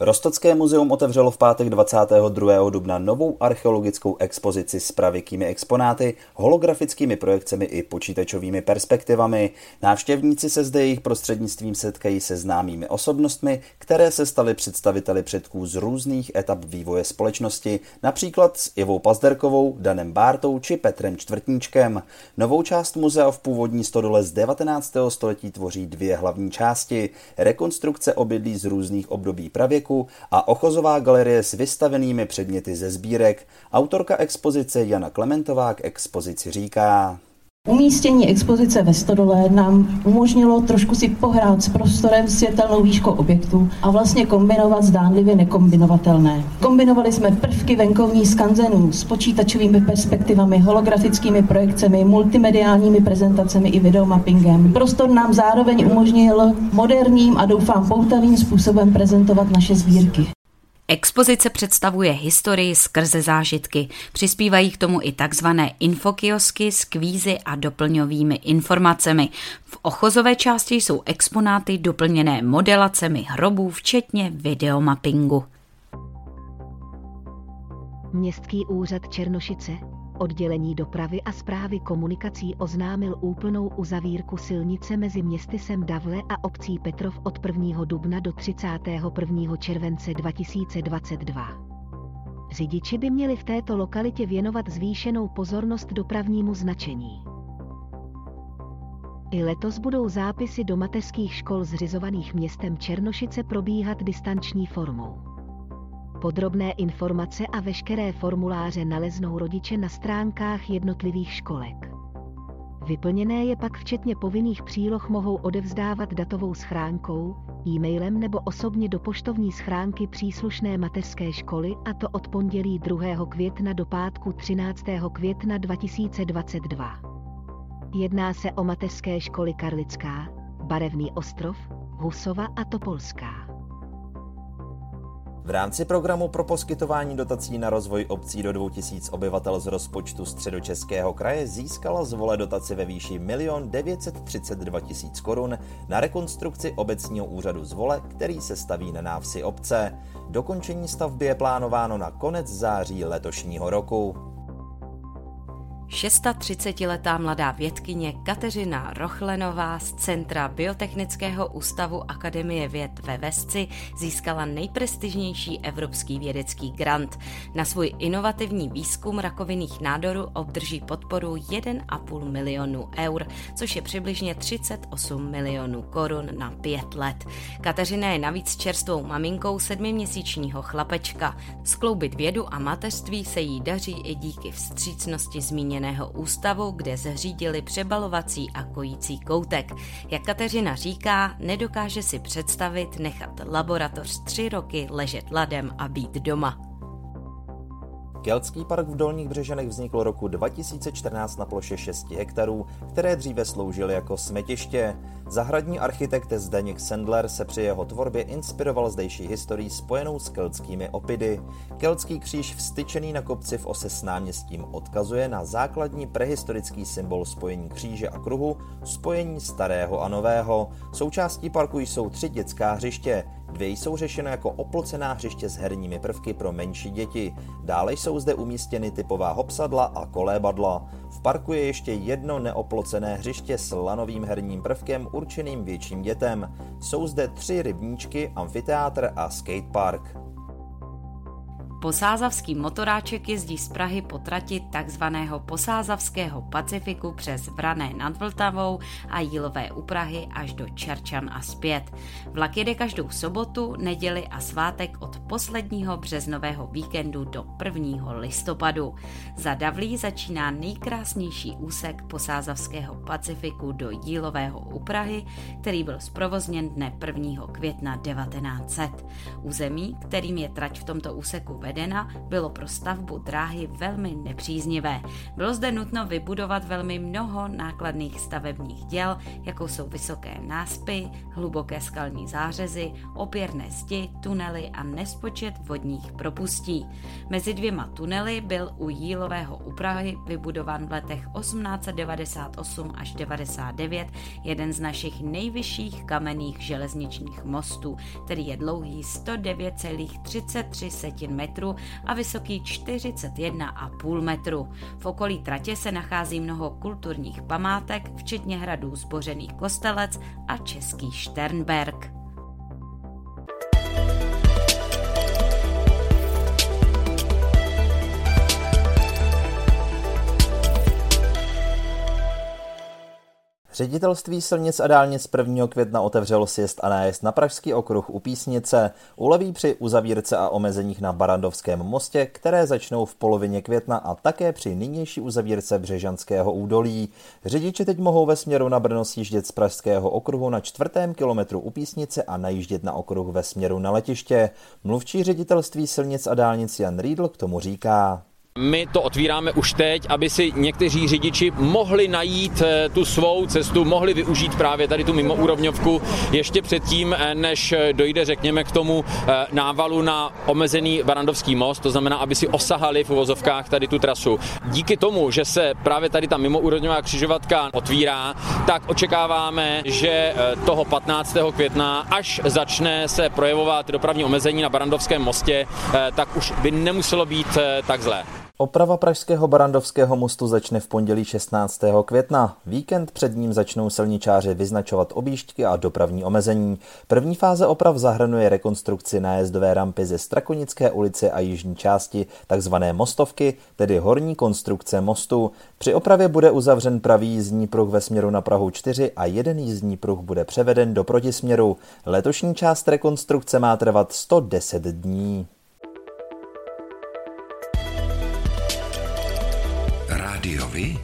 Rostocké muzeum otevřelo v pátek 22. dubna novou archeologickou expozici s pravěkými exponáty, holografickými projekcemi i počítačovými perspektivami. Návštěvníci se zde jejich prostřednictvím setkají se známými osobnostmi, které se staly představiteli předků z různých etap vývoje společnosti, například s Ivou Pazderkovou, Danem Bártou či Petrem Čtvrtníčkem. Novou část muzea v původní stodole z 19. století tvoří dvě hlavní části. Rekonstrukce obydlí z různých období pravěku parku a ochozová galerie s vystavenými předměty ze sbírek. Autorka expozice Jana Klementová k expozici říká. Umístění expozice ve Stodole nám umožnilo trošku si pohrát s prostorem světelnou výškou objektu a vlastně kombinovat zdánlivě nekombinovatelné. Kombinovali jsme prvky venkovní skanzenů s počítačovými perspektivami, holografickými projekcemi, multimediálními prezentacemi i videomappingem. Prostor nám zároveň umožnil moderním a doufám poutavým způsobem prezentovat naše sbírky. Expozice představuje historii skrze zážitky. Přispívají k tomu i takzvané infokiosky s kvízy a doplňovými informacemi. V ochozové části jsou exponáty doplněné modelacemi hrobů, včetně videomappingu. Městský úřad Černošice Oddělení dopravy a zprávy komunikací oznámil úplnou uzavírku silnice mezi městysem Davle a obcí Petrov od 1. dubna do 31. července 2022. Řidiči by měli v této lokalitě věnovat zvýšenou pozornost dopravnímu značení. I letos budou zápisy do mateřských škol zřizovaných městem Černošice probíhat distanční formou. Podrobné informace a veškeré formuláře naleznou rodiče na stránkách jednotlivých školek. Vyplněné je pak včetně povinných příloh mohou odevzdávat datovou schránkou, e-mailem nebo osobně do poštovní schránky příslušné mateřské školy a to od pondělí 2. května do pátku 13. května 2022. Jedná se o mateřské školy Karlická, Barevný ostrov, Husova a Topolská. V rámci programu pro poskytování dotací na rozvoj obcí do 2000 obyvatel z rozpočtu středočeského kraje získala z vole dotaci ve výši 1 932 000 korun na rekonstrukci obecního úřadu z vole, který se staví na návsi obce. Dokončení stavby je plánováno na konec září letošního roku. 36-letá mladá vědkyně Kateřina Rochlenová z Centra Biotechnického ústavu Akademie věd ve Vesci získala nejprestižnější evropský vědecký grant. Na svůj inovativní výzkum rakovinných nádorů obdrží podporu 1,5 milionu eur, což je přibližně 38 milionů korun na pět let. Kateřina je navíc čerstvou maminkou sedmiměsíčního chlapečka. Skloubit vědu a mateřství se jí daří i díky vstřícnosti zmíněné zmíněného ústavu, kde zřídili přebalovací a kojící koutek. Jak Kateřina říká, nedokáže si představit nechat laboratoř tři roky ležet ladem a být doma. Keltský park v Dolních Břežanech vznikl roku 2014 na ploše 6 hektarů, které dříve sloužily jako smetiště. Zahradní architekt Zdeněk Sendler se při jeho tvorbě inspiroval zdejší historii spojenou s keltskými opidy. Keltský kříž vstyčený na kopci v ose s náměstím odkazuje na základní prehistorický symbol spojení kříže a kruhu, spojení starého a nového. Součástí parku jsou tři dětská hřiště, Dvě jsou řešeny jako oplocená hřiště s herními prvky pro menší děti. Dále jsou zde umístěny typová hopsadla a kolébadla. V parku je ještě jedno neoplocené hřiště s lanovým herním prvkem určeným větším dětem. Jsou zde tři rybníčky, amfiteátr a skatepark. Posázavský motoráček jezdí z Prahy po trati takzvaného posázavského Pacifiku přes Vrané nad Vltavou a Jílové u Prahy až do Čerčan a zpět. Vlak jede každou sobotu, neděli a svátek od posledního březnového víkendu do 1. listopadu. Za Davlí začíná nejkrásnější úsek posázavského Pacifiku do Jílového u Prahy, který byl zprovozněn dne 1. května 1900. Území, kterým je trať v tomto úseku vedena, bylo pro stavbu dráhy velmi nepříznivé. Bylo zde nutno vybudovat velmi mnoho nákladných stavebních děl, jako jsou vysoké náspy, hluboké skalní zářezy, opěrné zdi, tunely a nespočet vodních propustí. Mezi dvěma tunely byl u Jílového u Prahy vybudován v letech 1898 až 99 jeden z našich nejvyšších kamenných železničních mostů, který je dlouhý 109,33 metru a vysoký 41,5 metru. V okolí tratě se nachází mnoho kulturních památek, včetně hradů zbořených kostelec a český Šternberg. Ředitelství silnic a dálnic 1. května otevřelo sjezd a nájezd na Pražský okruh u Písnice. Uleví při uzavírce a omezeních na Barandovském mostě, které začnou v polovině května a také při nynější uzavírce Břežanského údolí. Řidiči teď mohou ve směru na Brno sjíždět z Pražského okruhu na čtvrtém kilometru u Písnice a najíždět na okruh ve směru na letiště. Mluvčí ředitelství silnic a dálnic Jan Riedl k tomu říká. My to otvíráme už teď, aby si někteří řidiči mohli najít eh, tu svou cestu, mohli využít právě tady tu mimoúrovňovku ještě předtím, eh, než dojde, řekněme, k tomu eh, návalu na omezený Barandovský most, to znamená, aby si osahali v uvozovkách tady tu trasu. Díky tomu, že se právě tady ta mimoúrovňová křižovatka otvírá, tak očekáváme, že toho 15. května, až začne se projevovat dopravní omezení na Barandovském mostě, tak už by nemuselo být tak zlé. Oprava pražského Barandovského mostu začne v pondělí 16. května. Víkend před ním začnou silničáři vyznačovat objížďky a dopravní omezení. První fáze oprav zahrnuje rekonstrukci nájezdové rampy ze Strakonické ulice a jižní části, takzvané mostovky, tedy horní konstrukce mostu. Při opravě bude uzavřen pravý jízdní pruh ve směru na Prahu 4 a jeden jízdní pruh bude převeden do protisměru. Letošní část rekonstrukce má trvat 110 dní. Rádiovi?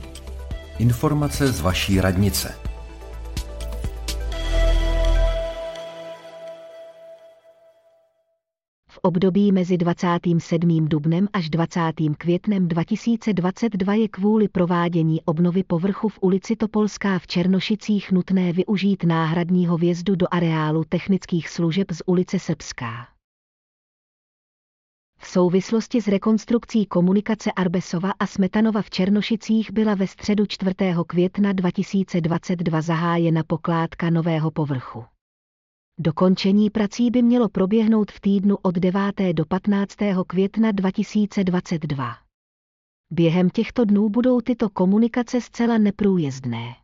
Informace z vaší radnice. V období mezi 27. dubnem až 20. květnem 2022 je kvůli provádění obnovy povrchu v ulici Topolská v Černošicích nutné využít náhradního vjezdu do areálu technických služeb z ulice Srbská. V souvislosti s rekonstrukcí komunikace Arbesova a Smetanova v Černošicích byla ve středu 4. května 2022 zahájena pokládka nového povrchu. Dokončení prací by mělo proběhnout v týdnu od 9. do 15. května 2022. Během těchto dnů budou tyto komunikace zcela neprůjezdné.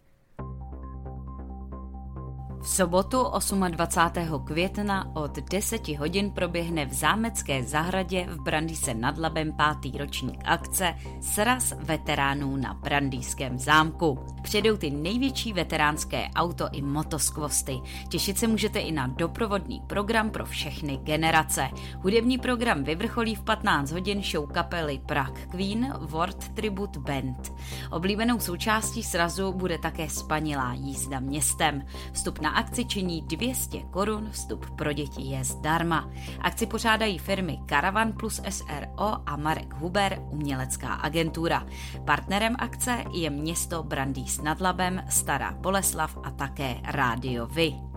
V sobotu 28. května od 10 hodin proběhne v Zámecké zahradě v Brandýse nad Labem pátý ročník akce Sraz veteránů na Brandýském zámku. Přijdou ty největší veteránské auto i motoskvosty. Těšit se můžete i na doprovodný program pro všechny generace. Hudební program vyvrcholí v 15 hodin show kapely Prague Queen World Tribute Band. Oblíbenou součástí srazu bude také spanilá jízda městem. Vstup na akci činí 200 korun, vstup pro děti je zdarma. Akci pořádají firmy Caravan plus SRO a Marek Huber, umělecká agentura. Partnerem akce je město Brandýs nad Labem, Stará Boleslav a také Rádio Vy.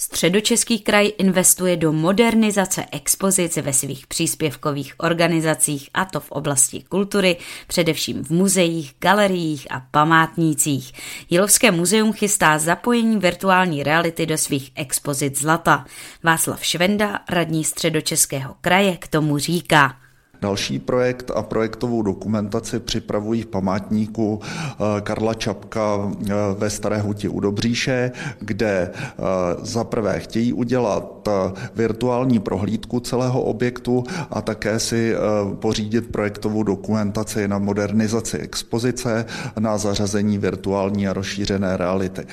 Středočeský kraj investuje do modernizace expozic ve svých příspěvkových organizacích, a to v oblasti kultury, především v muzeích, galeriích a památnících. Jilovské muzeum chystá zapojení virtuální reality do svých expozic zlata. Václav Švenda, radní Středočeského kraje, k tomu říká – Další projekt a projektovou dokumentaci připravují v památníku eh, Karla Čapka eh, ve Staré huti u Dobříše, kde eh, za prvé chtějí udělat virtuální prohlídku celého objektu a také si pořídit projektovou dokumentaci na modernizaci expozice, na zařazení virtuální a rozšířené reality.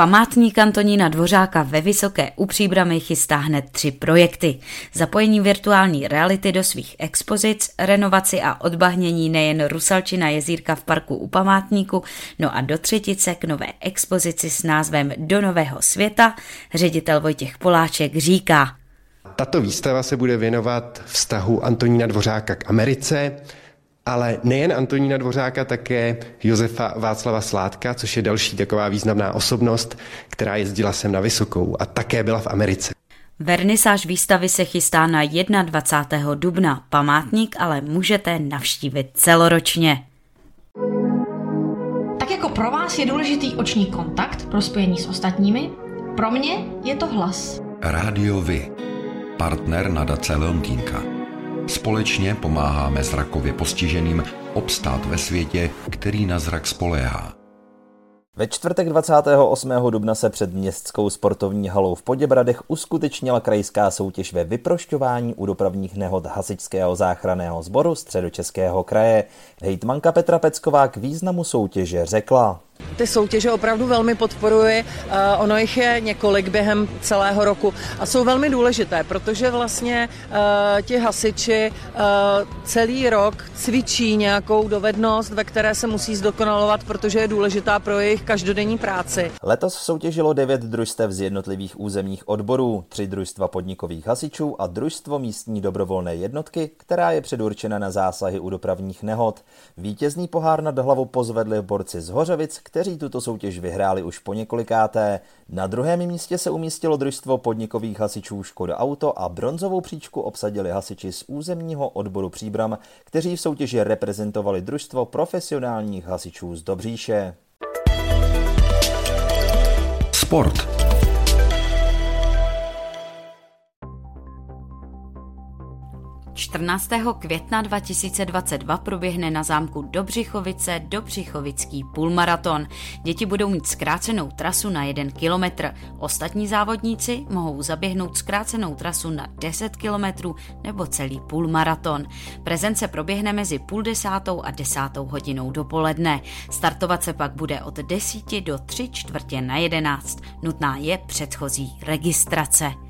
Památník Antonína Dvořáka ve Vysoké u Příbramy chystá hned tři projekty. Zapojení virtuální reality do svých expozic, renovaci a odbahnění nejen Rusalčina jezírka v parku u památníku, no a do třetice k nové expozici s názvem Do nového světa ředitel Vojtěch Poláček říká. Tato výstava se bude věnovat vztahu Antonína Dvořáka k Americe, ale nejen Antonína Dvořáka, také Josefa Václava Sládka, což je další taková významná osobnost, která jezdila sem na Vysokou a také byla v Americe. Vernisáž výstavy se chystá na 21. dubna. Památník ale můžete navštívit celoročně. Tak jako pro vás je důležitý oční kontakt pro spojení s ostatními, pro mě je to hlas. Rádio Vy. Partner nadace Leontýnka. Společně pomáháme zrakově postiženým obstát ve světě, který na zrak spoléhá. Ve čtvrtek 28. dubna se před městskou sportovní halou v Poděbradech uskutečnila krajská soutěž ve vyprošťování u dopravních nehod Hasičského záchranného sboru středočeského kraje. Hejtmanka Petra Pecková k významu soutěže řekla. Ty soutěže opravdu velmi podporuji, eh, ono jich je několik během celého roku a jsou velmi důležité, protože vlastně uh, ti hasiči uh, celý rok cvičí nějakou dovednost, ve které se musí zdokonalovat, protože je důležitá pro jejich každodenní práci. Letos soutěžilo devět družstev z jednotlivých územních odborů, tři družstva podnikových hasičů a družstvo místní dobrovolné jednotky, která je předurčena na zásahy u dopravních nehod. Vítězný pohár nad hlavu pozvedli borci z Hořovic, kteří tuto soutěž vyhráli už po několikáté. Na druhém místě se umístilo družstvo podnikových hasičů Škoda Auto a bronzovou příčku obsadili hasiči z územního odboru Příbram, kteří v soutěži reprezentovali družstvo profesionálních hasičů z Dobříše. Sport. 14. května 2022 proběhne na zámku Dobřichovice Dobřichovický půlmaraton. Děti budou mít zkrácenou trasu na 1 kilometr. Ostatní závodníci mohou zaběhnout zkrácenou trasu na 10 kilometrů nebo celý půlmaraton. Prezence proběhne mezi půl desátou a desátou hodinou dopoledne. Startovat se pak bude od 10 do 3 čtvrtě na 11. Nutná je předchozí registrace.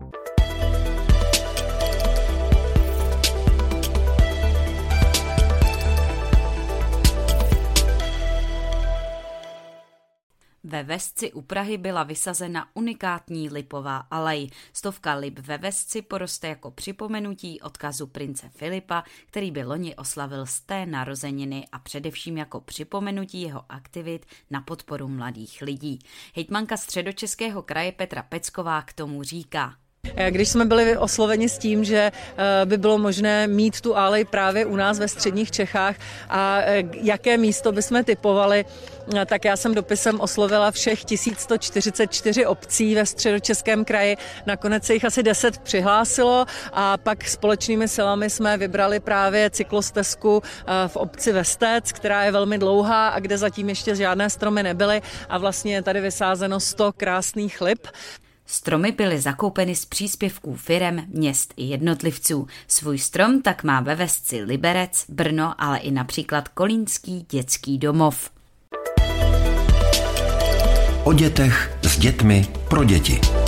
Ve Vesci u Prahy byla vysazena unikátní lipová alej. Stovka lip ve Vesci poroste jako připomenutí odkazu prince Filipa, který by loni oslavil z té narozeniny a především jako připomenutí jeho aktivit na podporu mladých lidí. Hejtmanka středočeského kraje Petra Pecková k tomu říká. Když jsme byli osloveni s tím, že eh, by bylo možné mít tu alej právě u nás ve středních Čechách a eh, jaké místo bychom typovali, eh, tak já jsem dopisem oslovila všech 1144 obcí ve středočeském kraji. Nakonec se jich asi 10 přihlásilo a pak společnými silami jsme vybrali právě cyklostezku v obci Vestec, která je velmi dlouhá a kde zatím ještě žádné stromy nebyly a vlastně je tady vysázeno 100 krásných lip. Stromy byly zakoupeny z příspěvků firem, měst i jednotlivců. Svůj strom tak má ve Vesci Liberec, Brno, ale i například Kolínský dětský domov. O dětech, s dětmi, pro děti.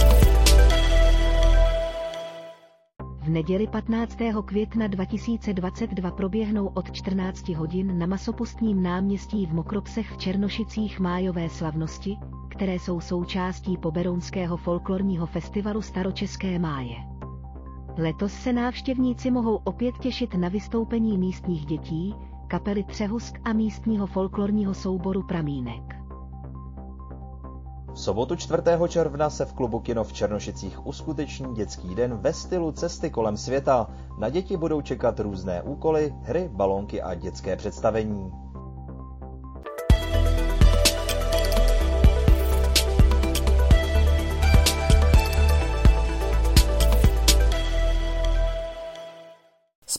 Neděli 15. května 2022 proběhnou od 14 hodin na masopustním náměstí v Mokropsech v Černošicích májové slavnosti, které jsou součástí poberounského folklorního festivalu Staročeské máje. Letos se návštěvníci mohou opět těšit na vystoupení místních dětí, kapely Třehusk a místního folklorního souboru Pramínek. V sobotu 4. června se v klubu Kino v Černošicích uskuteční dětský den ve stylu cesty kolem světa. Na děti budou čekat různé úkoly, hry, balonky a dětské představení.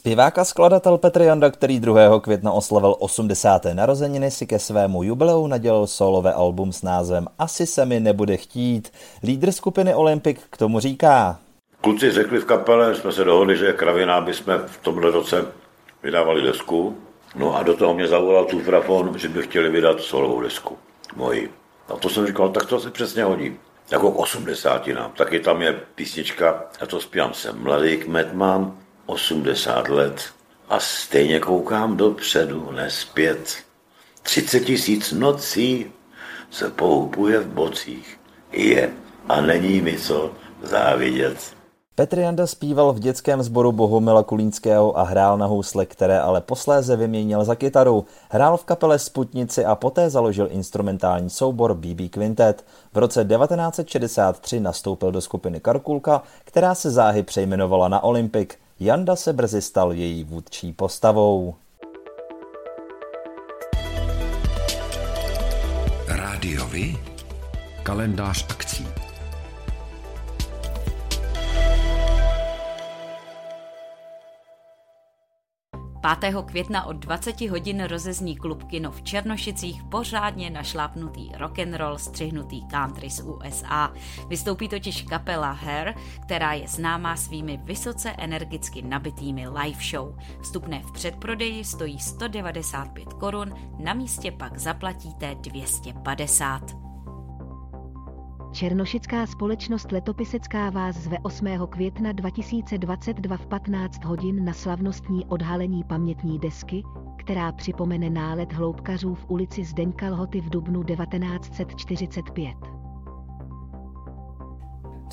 'Zpěvák a skladatel Petr Janda, který 2. května oslavil 80. narozeniny, si ke svému jubileu nadělal solové album s názvem Asi se mi nebude chtít. Lídr skupiny Olympic k tomu říká. Kluci řekli v kapele, jsme se dohodli, že je kravina, aby jsme v tomhle roce vydávali desku. No a do toho mě zavolal Tufrafon, že by chtěli vydat solovou desku. Moji. A to jsem říkal, tak to se přesně hodí. Jako k 80 nám. Taky tam je písnička, já to zpívám, jsem mladý kmet mám, 80 let a stejně koukám dopředu, nespět. 30 tisíc nocí se pohupuje v bocích. Je a není mi co závidět. Petr Janda zpíval v dětském sboru Bohumila Kulínského a hrál na housle, které ale posléze vyměnil za kytaru. Hrál v kapele Sputnici a poté založil instrumentální soubor BB Quintet. V roce 1963 nastoupil do skupiny Karkulka, která se záhy přejmenovala na Olympic. Janda se brzy stal její vůdčí postavou. Rádiovi? Kalendář akcí. 5. května od 20 hodin rozezní klub Kino v Černošicích pořádně našlápnutý rock'n'roll střihnutý country z USA. Vystoupí totiž kapela Hair, která je známá svými vysoce energicky nabitými live show. Vstupné v předprodeji stojí 195 korun, na místě pak zaplatíte 250. Černošická společnost Letopisecká vás zve 8. května 2022 v 15 hodin na slavnostní odhalení pamětní desky, která připomene nálet hloubkařů v ulici Zdeňka Lhoty v dubnu 1945.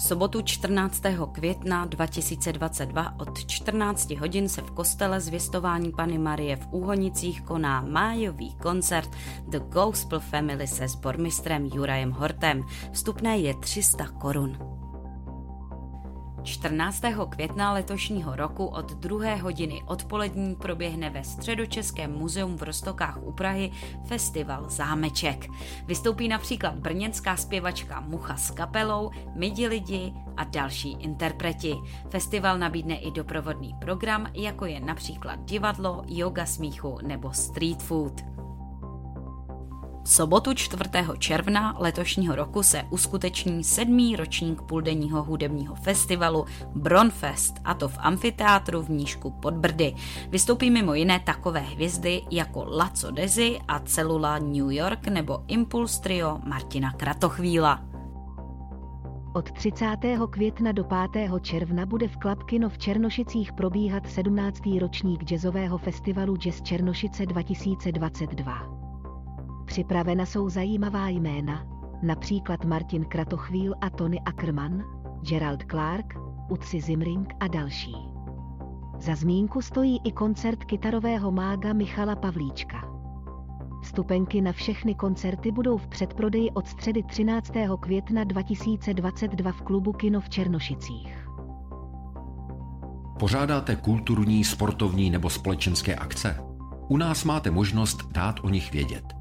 Sobotu 14. května 2022 od 14 hodin se v kostele zvěstování Pany Marie v Úhonicích koná májový koncert The Gospel Family se sbormistrem Jurajem Hortem. Vstupné je 300 korun. 14. května letošního roku od 2. hodiny odpolední proběhne ve Středočeském muzeum v Rostokách u Prahy festival Zámeček. Vystoupí například brněnská zpěvačka Mucha s kapelou, Midi lidi a další interpreti. Festival nabídne i doprovodný program, jako je například divadlo, yoga smíchu nebo street food. Sobotu 4. června letošního roku se uskuteční sedmý ročník půldenního hudebního festivalu Bronfest, a to v amfiteátru v Nížku pod Brdy. Vystoupí mimo jiné takové hvězdy jako Laco Dezi a Celula New York nebo Impulse Trio Martina Kratochvíla. Od 30. května do 5. června bude v Klapkino v Černošicích probíhat 17. ročník jazzového festivalu Jazz Černošice 2022. Připravena jsou zajímavá jména, například Martin Kratochvíl a Tony Ackerman, Gerald Clark, Utsi Zimring a další. Za zmínku stojí i koncert kytarového mága Michala Pavlíčka. Vstupenky na všechny koncerty budou v předprodeji od středy 13. května 2022 v klubu Kino v Černošicích. Pořádáte kulturní, sportovní nebo společenské akce? U nás máte možnost dát o nich vědět.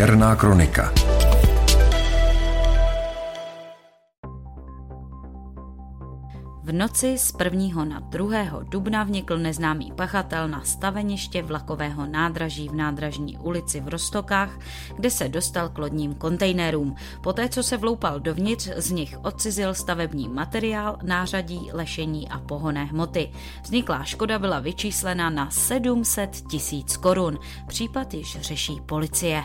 Černá kronika. V noci z 1. na 2. dubna vnikl neznámý pachatel na staveniště vlakového nádraží v nádražní ulici v Rostokách, kde se dostal k lodním kontejnerům. Poté, co se vloupal dovnitř, z nich odcizil stavební materiál, nářadí, lešení a pohonné hmoty. Vzniklá škoda byla vyčíslena na 700 tisíc korun. Případ již řeší policie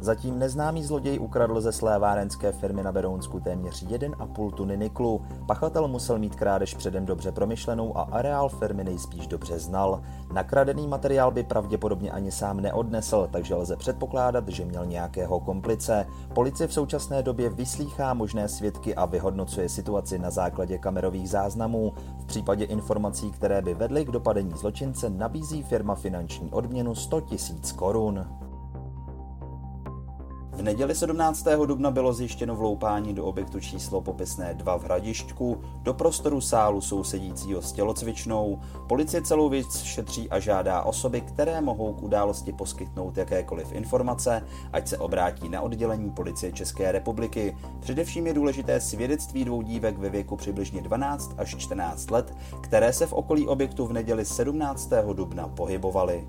Zatím neznámý zloděj ukradl ze své várenské firmy na Berounsku téměř 1,5 tuny niklu. Pachatel musel mít krádež předem dobře promyšlenou a areál firmy nejspíš dobře znal. Nakradený materiál by pravděpodobně ani sám neodnesl, takže lze předpokládat, že měl nějakého komplice. Policie v současné době vyslýchá možné svědky a vyhodnocuje situaci na základě kamerových záznamů. V případě informací, které by vedly k dopadení zločince, nabízí firma finanční odměnu 100 000 korun. V neděli 17. dubna bylo zjištěno vloupání do objektu číslo popisné 2 v Hradišťku, do prostoru sálu sousedícího s tělocvičnou. Policie celou věc šetří a žádá osoby, které mohou k události poskytnout jakékoliv informace, ať se obrátí na oddělení policie České republiky. Především je důležité svědectví dvou dívek ve věku přibližně 12 až 14 let, které se v okolí objektu v neděli 17. dubna pohybovaly.